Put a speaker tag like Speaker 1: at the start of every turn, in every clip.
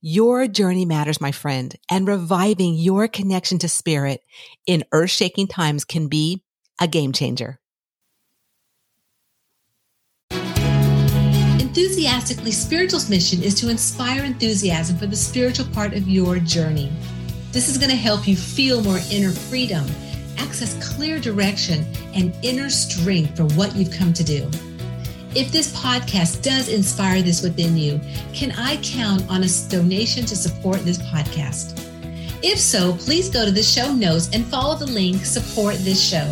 Speaker 1: Your journey matters, my friend, and reviving your connection to spirit in earth shaking times can be a game changer. Enthusiastically Spiritual's mission is to inspire enthusiasm for the spiritual part of your journey. This is going to help you feel more inner freedom, access clear direction, and inner strength for what you've come to do. If this podcast does inspire this within you, can I count on a donation to support this podcast? If so, please go to the show notes and follow the link Support This Show.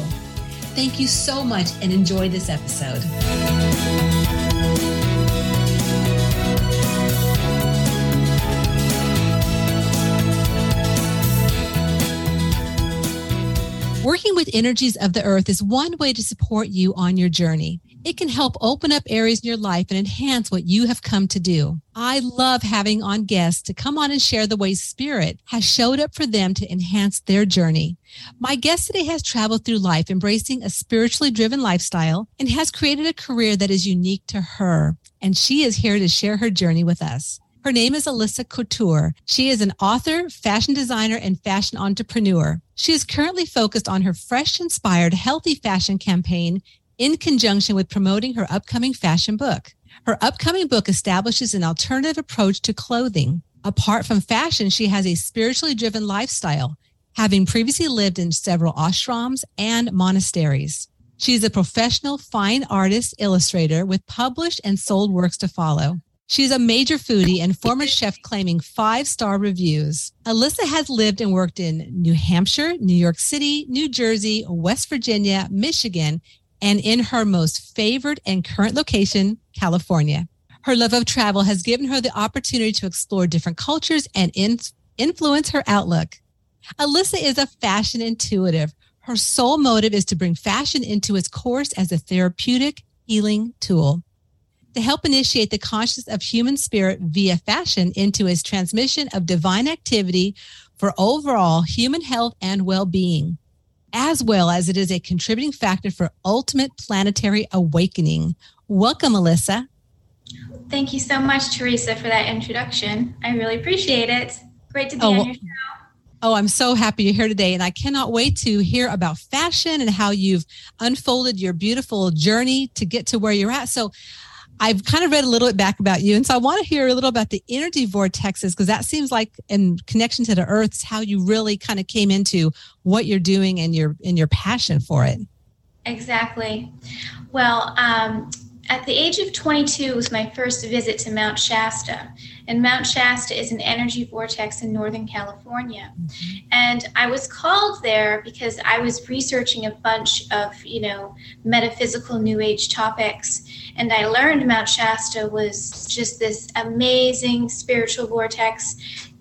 Speaker 1: Thank you so much and enjoy this episode. Working with energies of the earth is one way to support you on your journey. It can help open up areas in your life and enhance what you have come to do. I love having on guests to come on and share the ways spirit has showed up for them to enhance their journey. My guest today has traveled through life embracing a spiritually driven lifestyle and has created a career that is unique to her. And she is here to share her journey with us. Her name is Alyssa Couture. She is an author, fashion designer, and fashion entrepreneur. She is currently focused on her fresh inspired healthy fashion campaign in conjunction with promoting her upcoming fashion book. Her upcoming book establishes an alternative approach to clothing. Apart from fashion, she has a spiritually driven lifestyle, having previously lived in several ashrams and monasteries. She is a professional fine artist illustrator with published and sold works to follow. She's a major foodie and former chef claiming five star reviews. Alyssa has lived and worked in New Hampshire, New York City, New Jersey, West Virginia, Michigan, and in her most favored and current location, California. Her love of travel has given her the opportunity to explore different cultures and in- influence her outlook. Alyssa is a fashion intuitive. Her sole motive is to bring fashion into its course as a therapeutic healing tool. To help initiate the consciousness of human spirit via fashion into its transmission of divine activity for overall human health and well being as well as it is a contributing factor for ultimate planetary awakening. Welcome, Alyssa.
Speaker 2: Thank you so much, Teresa, for that introduction. I really appreciate it. Great to be oh, on your show.
Speaker 1: Oh, I'm so happy you're here today. And I cannot wait to hear about fashion and how you've unfolded your beautiful journey to get to where you're at. So, I've kind of read a little bit back about you. And so I want to hear a little about the energy vortexes because that seems like in connection to the earth's how you really kind of came into what you're doing and your and your passion for it.
Speaker 2: Exactly. Well, um, at the age of 22 was my first visit to Mount Shasta. And Mount Shasta is an energy vortex in Northern California. Mm-hmm. And I was called there because I was researching a bunch of, you know, metaphysical new age topics. And I learned Mount Shasta was just this amazing spiritual vortex,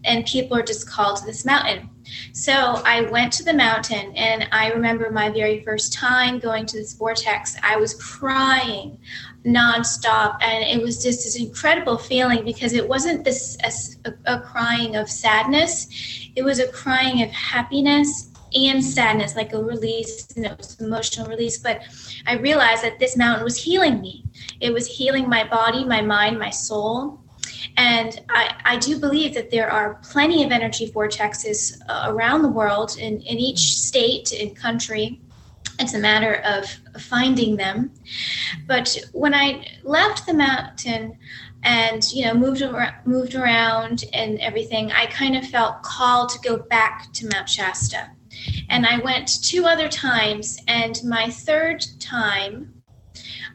Speaker 2: and people are just called to this mountain. So I went to the mountain, and I remember my very first time going to this vortex. I was crying nonstop, and it was just this incredible feeling because it wasn't this a, a crying of sadness; it was a crying of happiness and sadness, like a release, you know, emotional release. But I realized that this mountain was healing me. It was healing my body, my mind, my soul. And I, I do believe that there are plenty of energy vortexes uh, around the world in, in each state and country. It's a matter of finding them. But when I left the mountain, and you know moved around, moved around and everything i kind of felt called to go back to mount shasta and i went two other times and my third time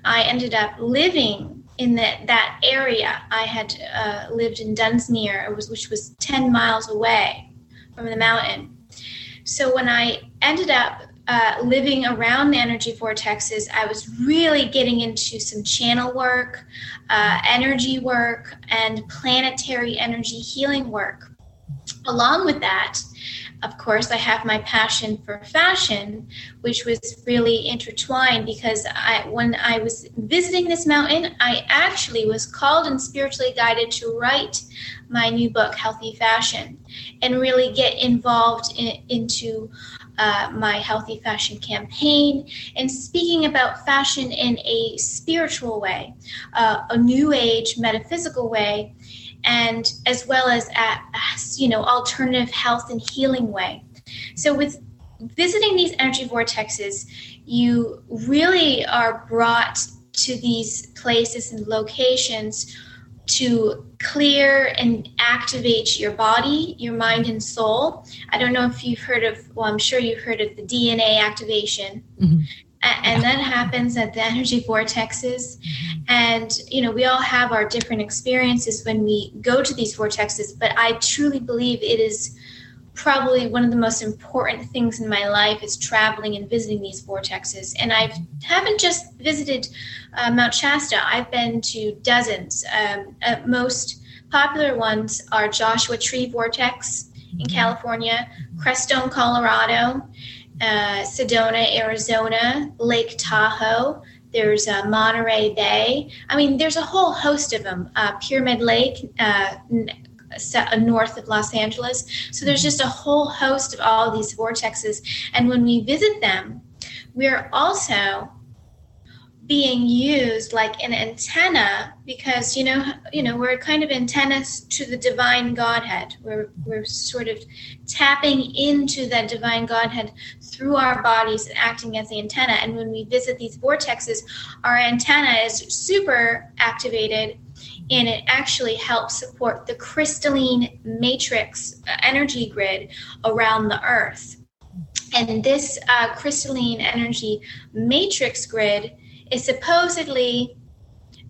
Speaker 2: i ended up living in that that area. I had uh, lived in Dunsmuir, which was 10 miles away from the mountain. So when I ended up uh, living around the energy vortexes, I was really getting into some channel work, uh, energy work, and planetary energy healing work. Along with that, of course, I have my passion for fashion, which was really intertwined because I, when I was visiting this mountain, I actually was called and spiritually guided to write my new book, Healthy Fashion, and really get involved in, into uh, my healthy fashion campaign and speaking about fashion in a spiritual way, uh, a new age metaphysical way, and as well as a, you know alternative health and healing way. So with visiting these energy vortexes, you really are brought to these places and locations to clear and activate your body, your mind, and soul. I don't know if you've heard of, well, I'm sure you've heard of the DNA activation. Mm-hmm. And that happens at the energy vortexes. Mm-hmm. And, you know, we all have our different experiences when we go to these vortexes, but I truly believe it is probably one of the most important things in my life is traveling and visiting these vortexes. And I haven't just visited uh, Mount Shasta, I've been to dozens. Um, uh, most popular ones are Joshua Tree Vortex in mm-hmm. California, Crestone, Colorado, uh, Sedona, Arizona, Lake Tahoe. There's uh, Monterey Bay. I mean, there's a whole host of them. Uh, Pyramid Lake, uh, north of Los Angeles. So there's just a whole host of all these vortexes. And when we visit them, we're also being used like an antenna because you know you know we're kind of antennas to the divine godhead we're we're sort of tapping into that divine godhead through our bodies and acting as the antenna and when we visit these vortexes our antenna is super activated and it actually helps support the crystalline matrix uh, energy grid around the earth. And this uh, crystalline energy matrix grid is supposedly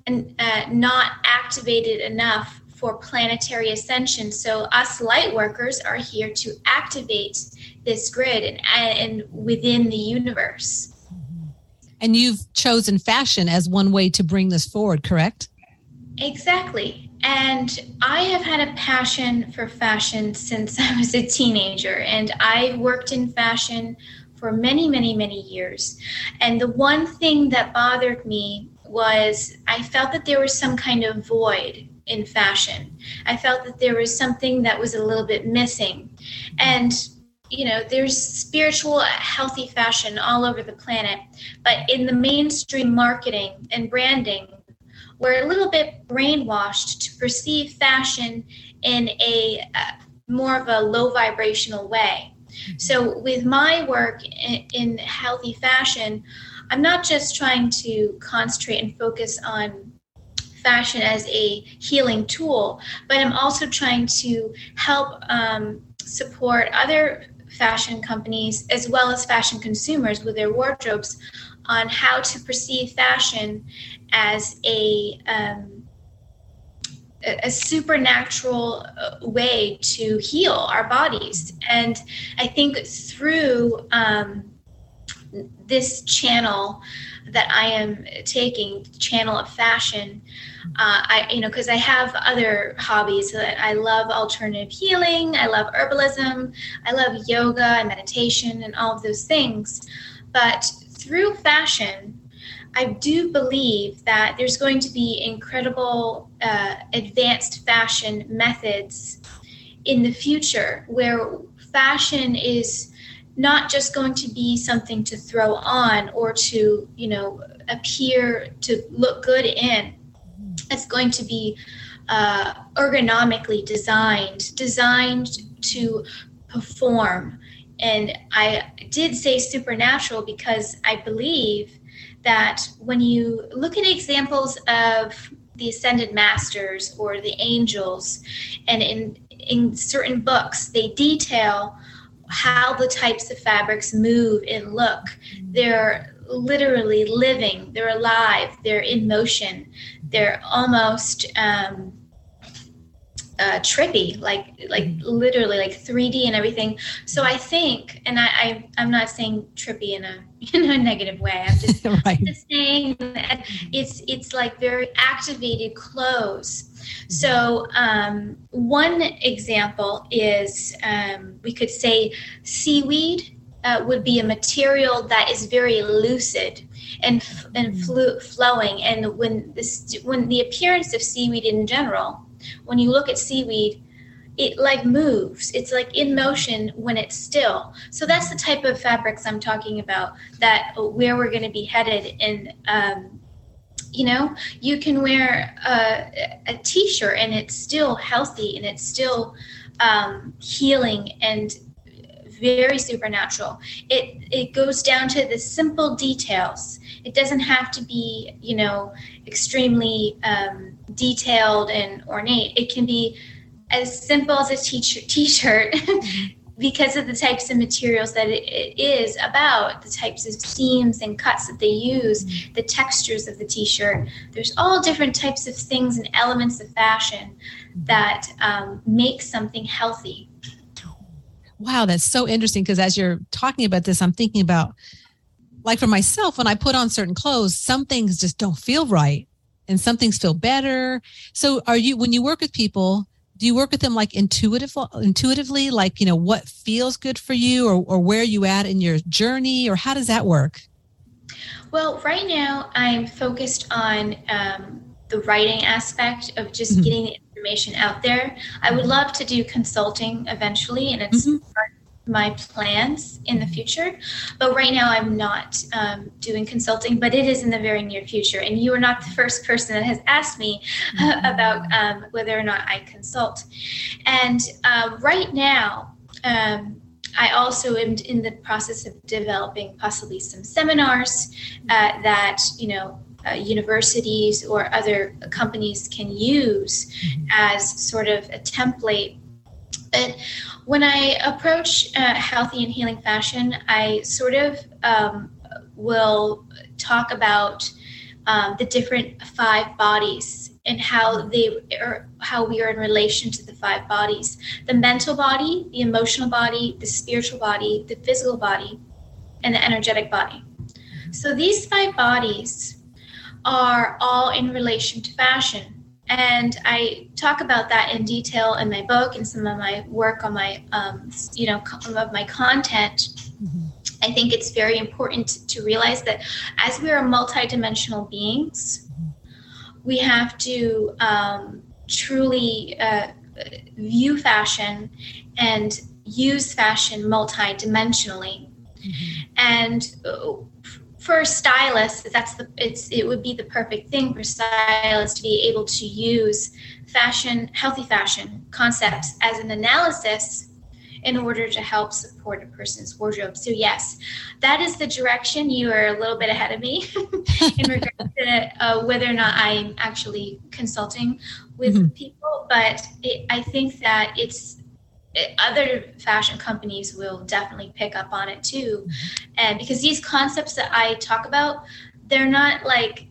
Speaker 2: uh, not activated enough for planetary ascension. So, us light workers are here to activate this grid and, and within the universe.
Speaker 1: And you've chosen fashion as one way to bring this forward, correct?
Speaker 2: Exactly. And I have had a passion for fashion since I was a teenager, and I worked in fashion for many, many, many years. And the one thing that bothered me was I felt that there was some kind of void in fashion. I felt that there was something that was a little bit missing. And you know, there's spiritual, healthy fashion all over the planet, but in the mainstream marketing and branding, we're a little bit brainwashed to perceive fashion in a uh, more of a low vibrational way. So, with my work in, in healthy fashion, I'm not just trying to concentrate and focus on fashion as a healing tool, but I'm also trying to help um, support other fashion companies as well as fashion consumers with their wardrobes on how to perceive fashion as a um, a supernatural uh, way to heal our bodies. And I think through um, this channel that I am taking, channel of fashion, uh, I you know because I have other hobbies that I love alternative healing, I love herbalism, I love yoga and meditation and all of those things, but through fashion, I do believe that there's going to be incredible uh, advanced fashion methods in the future where fashion is not just going to be something to throw on or to, you know, appear to look good in. It's going to be uh, ergonomically designed, designed to perform. And I did say supernatural because I believe that when you look at examples of the ascended masters or the angels, and in in certain books they detail how the types of fabrics move and look. They're literally living. They're alive. They're in motion. They're almost um, uh, trippy, like like mm-hmm. literally like 3D and everything. So I think, and I, I am not saying trippy in a in a negative way. I'm just, right. just saying that it's it's like very activated clothes. Mm-hmm. So um, one example is um, we could say seaweed uh, would be a material that is very lucid and and mm-hmm. flu- flowing. And when this when the appearance of seaweed in general when you look at seaweed, it like moves. It's like in motion when it's still. So that's the type of fabrics I'm talking about. That where we're going to be headed. And um, you know, you can wear a, a t-shirt and it's still healthy and it's still um, healing and very supernatural. It it goes down to the simple details. It doesn't have to be, you know, extremely um, detailed and ornate. It can be as simple as a t-shirt, because of the types of materials that it is about, the types of seams and cuts that they use, the textures of the t-shirt. There's all different types of things and elements of fashion that um, make something healthy.
Speaker 1: Wow, that's so interesting because as you're talking about this, I'm thinking about like for myself, when I put on certain clothes, some things just don't feel right and some things feel better. So are you, when you work with people, do you work with them like intuitive, intuitively, like, you know, what feels good for you or, or where you at in your journey or how does that work?
Speaker 2: Well, right now I'm focused on um, the writing aspect of just mm-hmm. getting the information out there. I would love to do consulting eventually, and it's mm-hmm. part my plans in the future. But right now, I'm not um, doing consulting, but it is in the very near future. And you are not the first person that has asked me mm-hmm. about um, whether or not I consult. And uh, right now, um, I also am in the process of developing possibly some seminars uh, that, you know, uh, universities or other companies can use mm-hmm. as sort of a template. But when I approach uh, healthy and healing fashion, I sort of um, will talk about um, the different five bodies and how they are how we are in relation to the five bodies the mental body the emotional body the spiritual body the physical body and the energetic body so these five bodies are all in relation to fashion. And I talk about that in detail in my book and some of my work on my, um, you know, some of my content. Mm-hmm. I think it's very important to realize that as we are multidimensional beings, we have to um, truly uh, view fashion and use fashion multidimensionally. Mm-hmm. And uh, for stylists, that's the it's it would be the perfect thing for stylists to be able to use fashion, healthy fashion concepts as an analysis in order to help support a person's wardrobe. So yes, that is the direction. You are a little bit ahead of me in regards to uh, whether or not I'm actually consulting with mm-hmm. people, but it, I think that it's other fashion companies will definitely pick up on it too and because these concepts that i talk about they're not like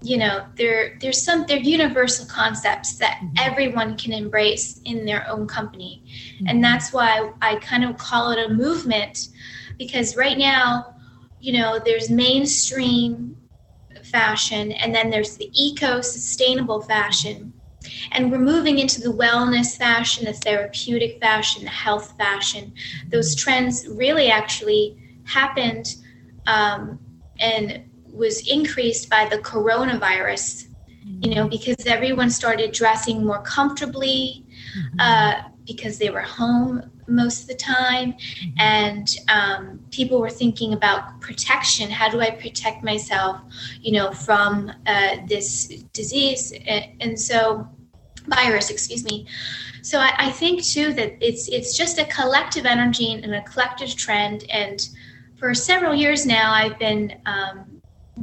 Speaker 2: you know they're there's some they're universal concepts that mm-hmm. everyone can embrace in their own company mm-hmm. and that's why i kind of call it a movement because right now you know there's mainstream fashion and then there's the eco sustainable fashion and we're moving into the wellness fashion, the therapeutic fashion, the health fashion. Those trends really actually happened um, and was increased by the coronavirus, you know, because everyone started dressing more comfortably mm-hmm. uh, because they were home most of the time. Mm-hmm. And um, people were thinking about protection. How do I protect myself, you know, from uh, this disease? And so virus, excuse me. So I, I, think too that it's it's just a collective energy and a collective trend. And for several years now, I've been um,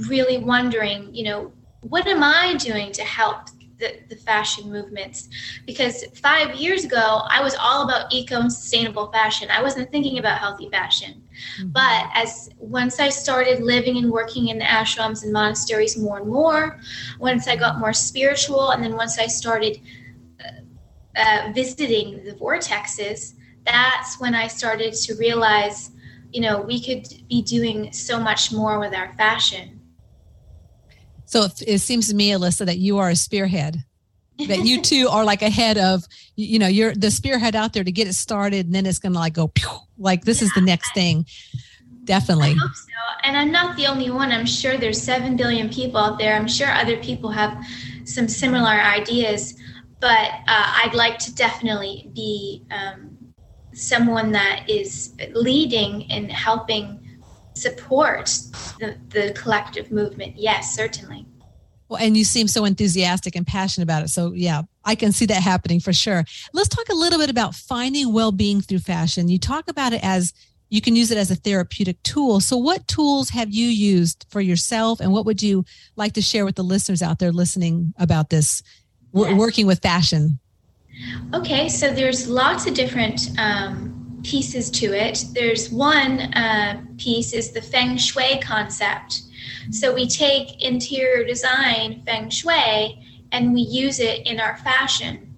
Speaker 2: really wondering, you know, what am I doing to help the, the fashion movements? Because five years ago, I was all about eco and sustainable fashion. I wasn't thinking about healthy fashion. Mm-hmm. But as once I started living and working in the ashrams and monasteries more and more, once I got more spiritual, and then once I started uh, uh, visiting the vortexes, that's when I started to realize, you know, we could be doing so much more with our fashion.
Speaker 1: So it, it seems to me, Alyssa, that you are a spearhead. That you two are like ahead of, you know, you're the spearhead out there to get it started, and then it's going to like go, pew, like this yeah. is the next thing. Definitely.
Speaker 2: I hope so. And I'm not the only one. I'm sure there's seven billion people out there. I'm sure other people have some similar ideas, but uh, I'd like to definitely be um, someone that is leading and helping support the, the collective movement. Yes, certainly.
Speaker 1: Well, and you seem so enthusiastic and passionate about it. So, yeah, I can see that happening for sure. Let's talk a little bit about finding well being through fashion. You talk about it as you can use it as a therapeutic tool. So, what tools have you used for yourself, and what would you like to share with the listeners out there listening about this yes. working with fashion?
Speaker 2: Okay, so there's lots of different um, pieces to it. There's one uh, piece is the feng shui concept. So we take interior design feng shui and we use it in our fashion.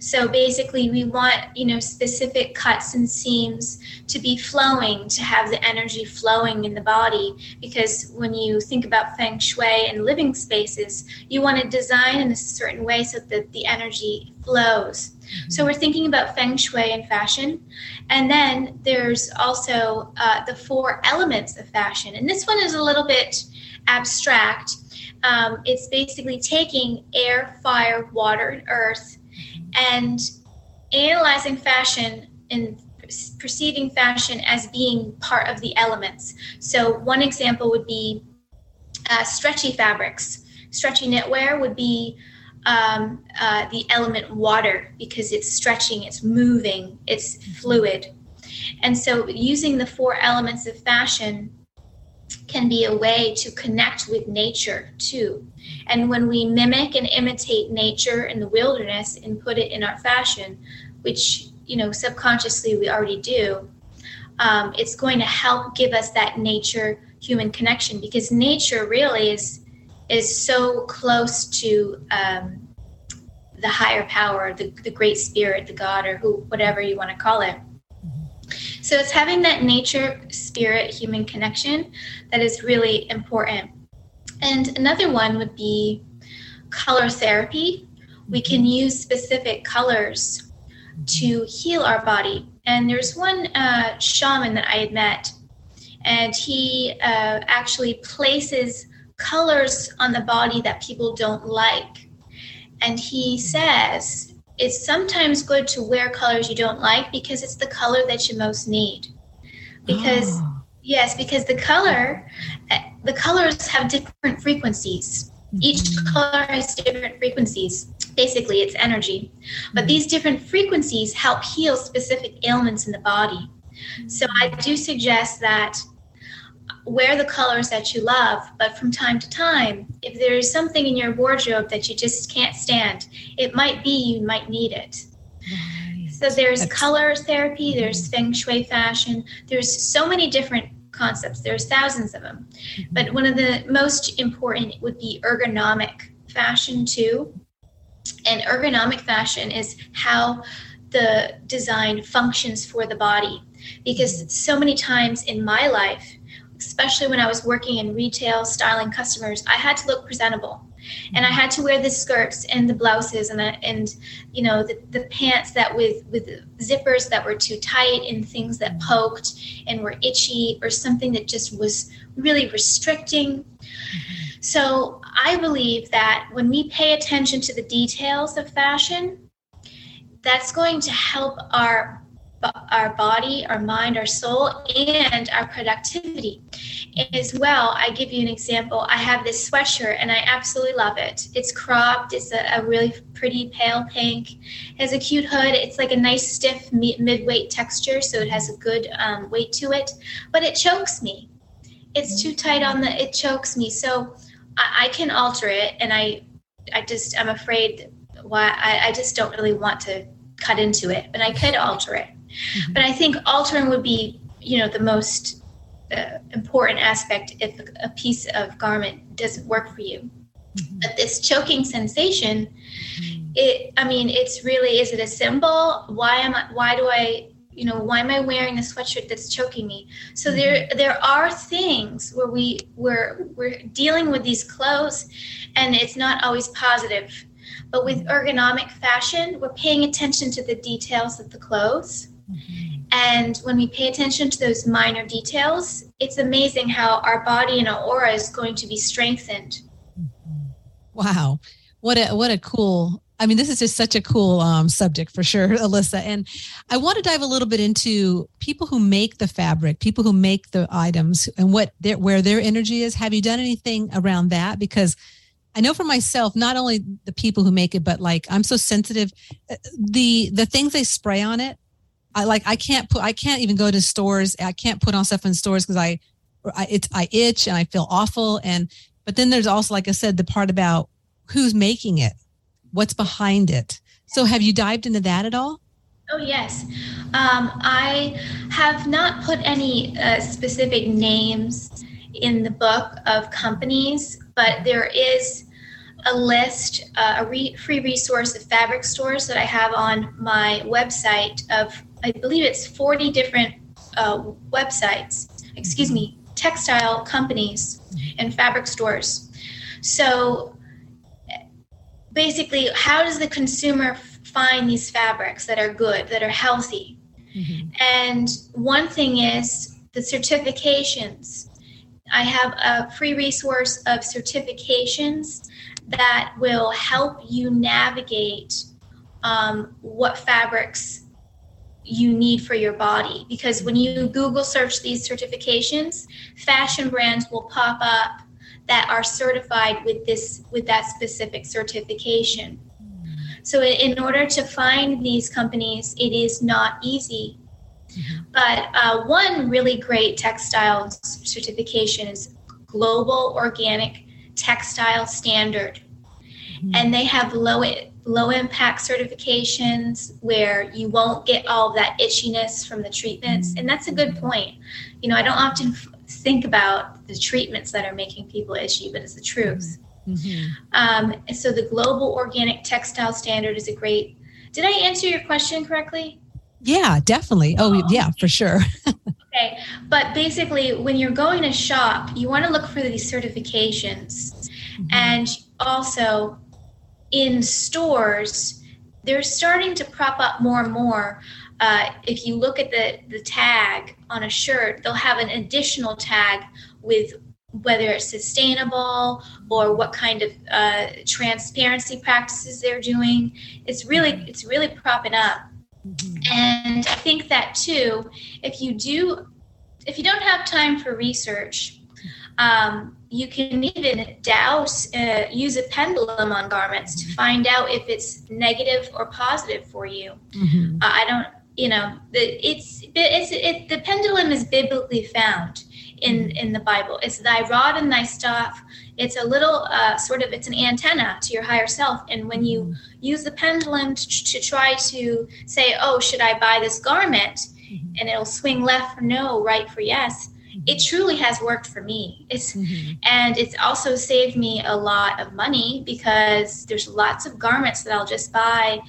Speaker 2: So basically, we want you know specific cuts and seams to be flowing, to have the energy flowing in the body. Because when you think about feng shui and living spaces, you want to design in a certain way so that the energy flows. Mm-hmm. So we're thinking about feng shui and fashion, and then there's also uh, the four elements of fashion, and this one is a little bit abstract. Um, it's basically taking air, fire, water, and earth and analyzing fashion and perceiving fashion as being part of the elements. So, one example would be uh, stretchy fabrics. Stretchy knitwear would be um, uh, the element water because it's stretching, it's moving, it's fluid. And so, using the four elements of fashion can be a way to connect with nature too. And when we mimic and imitate nature in the wilderness and put it in our fashion, which you know subconsciously we already do, um, it's going to help give us that nature human connection because nature really is is so close to um, the higher power, the, the great spirit, the God, or who whatever you want to call it. So it's having that nature spirit human connection that is really important. And another one would be color therapy. We can use specific colors to heal our body. And there's one uh, shaman that I had met, and he uh, actually places colors on the body that people don't like. And he says it's sometimes good to wear colors you don't like because it's the color that you most need. Because oh. Yes, because the color, the colors have different frequencies. Each mm-hmm. color has different frequencies. Basically, it's energy. But these different frequencies help heal specific ailments in the body. So I do suggest that wear the colors that you love, but from time to time, if there is something in your wardrobe that you just can't stand, it might be you might need it. So there's That's... color therapy, there's feng shui fashion, there's so many different concepts. There's thousands of them. Mm-hmm. But one of the most important would be ergonomic fashion, too. And ergonomic fashion is how the design functions for the body. Because so many times in my life, especially when I was working in retail, styling customers, I had to look presentable and I had to wear the skirts and the blouses and the, and you know the, the pants that with with zippers that were too tight and things that poked and were itchy or something that just was really restricting. So I believe that when we pay attention to the details of fashion, that's going to help our our body, our mind, our soul, and our productivity. As well, I give you an example. I have this sweatshirt and I absolutely love it. It's cropped, it's a, a really pretty pale pink, it has a cute hood. It's like a nice stiff mid weight texture, so it has a good um, weight to it, but it chokes me. It's too tight on the, it chokes me. So I, I can alter it, and I, I just, I'm afraid why I, I just don't really want to cut into it, but I could alter it. Mm-hmm. But I think altering would be, you know, the most uh, important aspect if a piece of garment doesn't work for you. Mm-hmm. But this choking sensation, mm-hmm. it i mean it's really is it a symbol why am i why do i you know why am i wearing a sweatshirt that's choking me so mm-hmm. there there are things where we we're we're dealing with these clothes and it's not always positive but with mm-hmm. ergonomic fashion we're paying attention to the details of the clothes and when we pay attention to those minor details it's amazing how our body and our aura is going to be strengthened
Speaker 1: wow what a what a cool I mean, this is just such a cool um, subject for sure, Alyssa. And I want to dive a little bit into people who make the fabric, people who make the items, and what their where their energy is. Have you done anything around that? Because I know for myself, not only the people who make it, but like I'm so sensitive. Uh, the the things they spray on it, I like. I can't put. I can't even go to stores. I can't put on stuff in stores because I, I it's I itch and I feel awful. And but then there's also, like I said, the part about who's making it what's behind it. So, have you dived into that at all?
Speaker 2: Oh, yes. Um, I have not put any uh, specific names in the book of companies, but there is a list, uh, a re- free resource of fabric stores that I have on my website of, I believe it's 40 different uh, websites, excuse me, textile companies and fabric stores. So basically how does the consumer find these fabrics that are good that are healthy mm-hmm. and one thing is the certifications i have a free resource of certifications that will help you navigate um, what fabrics you need for your body because when you google search these certifications fashion brands will pop up that are certified with this with that specific certification. So in order to find these companies, it is not easy. But uh, one really great textile certification is Global Organic Textile Standard, and they have low low impact certifications where you won't get all that itchiness from the treatments, and that's a good point. You know, I don't often think about the treatments that are making people itchy, but it's the truth. Mm-hmm. Um, so the global organic textile standard is a great. Did I answer your question correctly?
Speaker 1: Yeah, definitely. Oh, oh. yeah, for sure.
Speaker 2: okay, but basically, when you're going to shop, you want to look for these certifications, mm-hmm. and also in stores, they're starting to prop up more and more uh, if you look at the, the tag on a shirt, they'll have an additional tag with whether it's sustainable or what kind of uh, transparency practices they're doing. It's really it's really propping up. Mm-hmm. And I think that too, if you do, if you don't have time for research, um, you can even dowse, uh, use a pendulum on garments to find out if it's negative or positive for you. Mm-hmm. Uh, I don't you know, it's it's it, the pendulum is biblically found in in the Bible. It's thy rod and thy staff. It's a little uh, sort of it's an antenna to your higher self. And when you mm-hmm. use the pendulum to, to try to say, "Oh, should I buy this garment?" Mm-hmm. and it'll swing left for no, right for yes. It truly has worked for me. It's mm-hmm. and it's also saved me a lot of money because there's lots of garments that I'll just buy.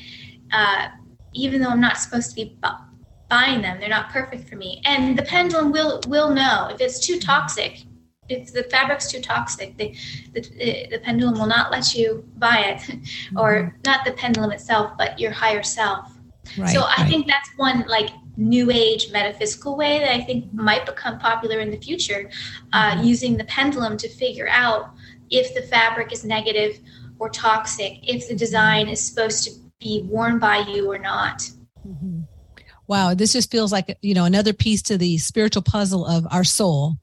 Speaker 2: Uh, even though I'm not supposed to be bu- buying them, they're not perfect for me. And the pendulum will will know if it's too toxic. If the fabric's too toxic, the, the, the pendulum will not let you buy it, or mm-hmm. not the pendulum itself, but your higher self. Right, so I right. think that's one like new age metaphysical way that I think might become popular in the future, uh, mm-hmm. using the pendulum to figure out if the fabric is negative or toxic, if the design is supposed to be worn by you or not. Mm-hmm.
Speaker 1: Wow, this just feels like you know another piece to the spiritual puzzle of our soul.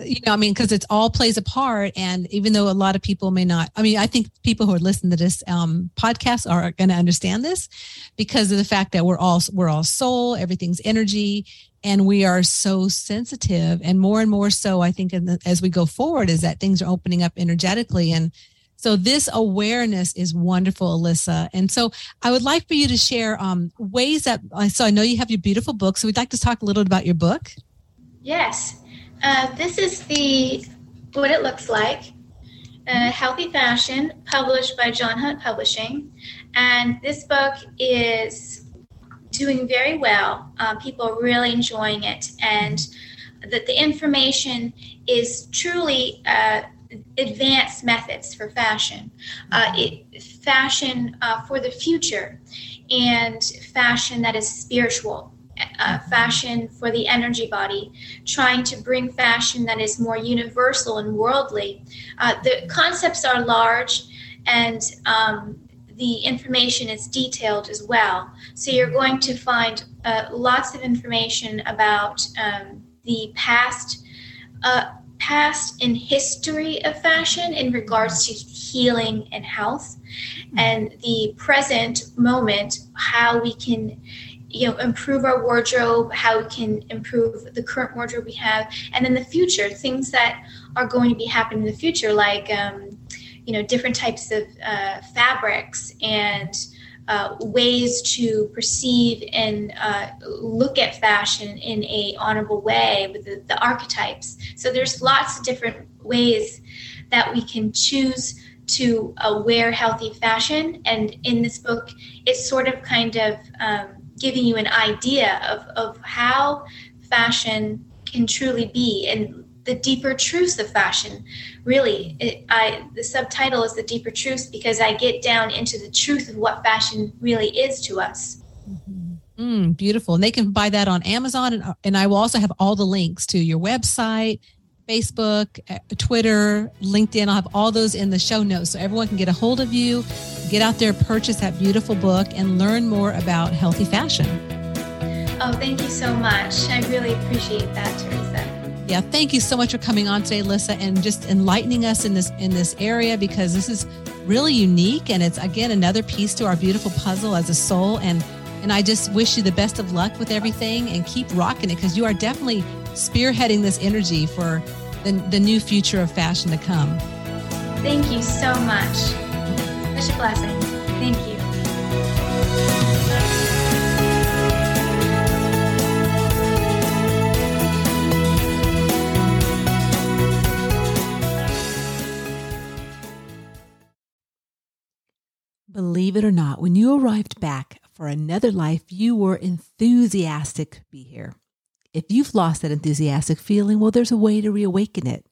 Speaker 1: You know, I mean, because it's all plays a part, and even though a lot of people may not, I mean, I think people who are listening to this um, podcast are going to understand this because of the fact that we're all we're all soul, everything's energy, and we are so sensitive, and more and more so. I think the, as we go forward, is that things are opening up energetically, and so this awareness is wonderful, Alyssa. And so I would like for you to share um, ways that, so I know you have your beautiful book. So we'd like to talk a little about your book.
Speaker 2: Yes. Uh, this is the, what it looks like. Healthy Fashion, published by John Hunt Publishing. And this book is doing very well. Uh, people are really enjoying it, and that the information is truly uh, advanced methods for fashion, uh, it, fashion for the future, and fashion that is spiritual. Uh, fashion for the energy body, trying to bring fashion that is more universal and worldly. Uh, the concepts are large, and um, the information is detailed as well. So you're going to find uh, lots of information about um, the past, uh, past in history of fashion in regards to healing and health, and the present moment, how we can you know improve our wardrobe how we can improve the current wardrobe we have and then the future things that are going to be happening in the future like um, you know different types of uh, fabrics and uh, ways to perceive and uh, look at fashion in a honorable way with the, the archetypes. So there's lots of different ways that we can choose to uh, wear healthy fashion and in this book it's sort of kind of um, giving you an idea of, of how fashion can truly be and the deeper truths of fashion. Really, it, I the subtitle is the deeper truths because I get down into the truth of what fashion really is to us.
Speaker 1: Mm, beautiful, and they can buy that on Amazon, and and I will also have all the links to your website. Facebook, uh, Twitter, LinkedIn. I'll have all those in the show notes so everyone can get a hold of you, get out there, purchase that beautiful book, and learn more about healthy fashion.
Speaker 2: Oh, thank you so much. I really appreciate that, Teresa.
Speaker 1: Yeah, thank you so much for coming on today, Lissa, and just enlightening us in this in this area because this is really unique and it's again another piece to our beautiful puzzle as a soul and and I just wish you the best of luck with everything and keep rocking it because you are definitely spearheading this energy for the, the new future of fashion to come.
Speaker 2: Thank you so much. Blessing. Thank you.
Speaker 1: Believe it or not, when you arrived back for another life, you were enthusiastic to be here. If you've lost that enthusiastic feeling, well, there's a way to reawaken it.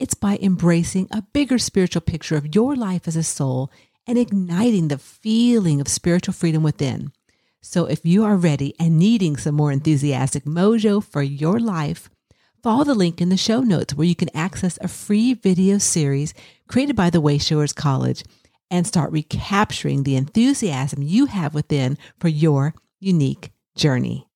Speaker 1: It's by embracing a bigger spiritual picture of your life as a soul and igniting the feeling of spiritual freedom within. So, if you are ready and needing some more enthusiastic mojo for your life, follow the link in the show notes where you can access a free video series created by the Wayshowers College and start recapturing the enthusiasm you have within for your unique journey.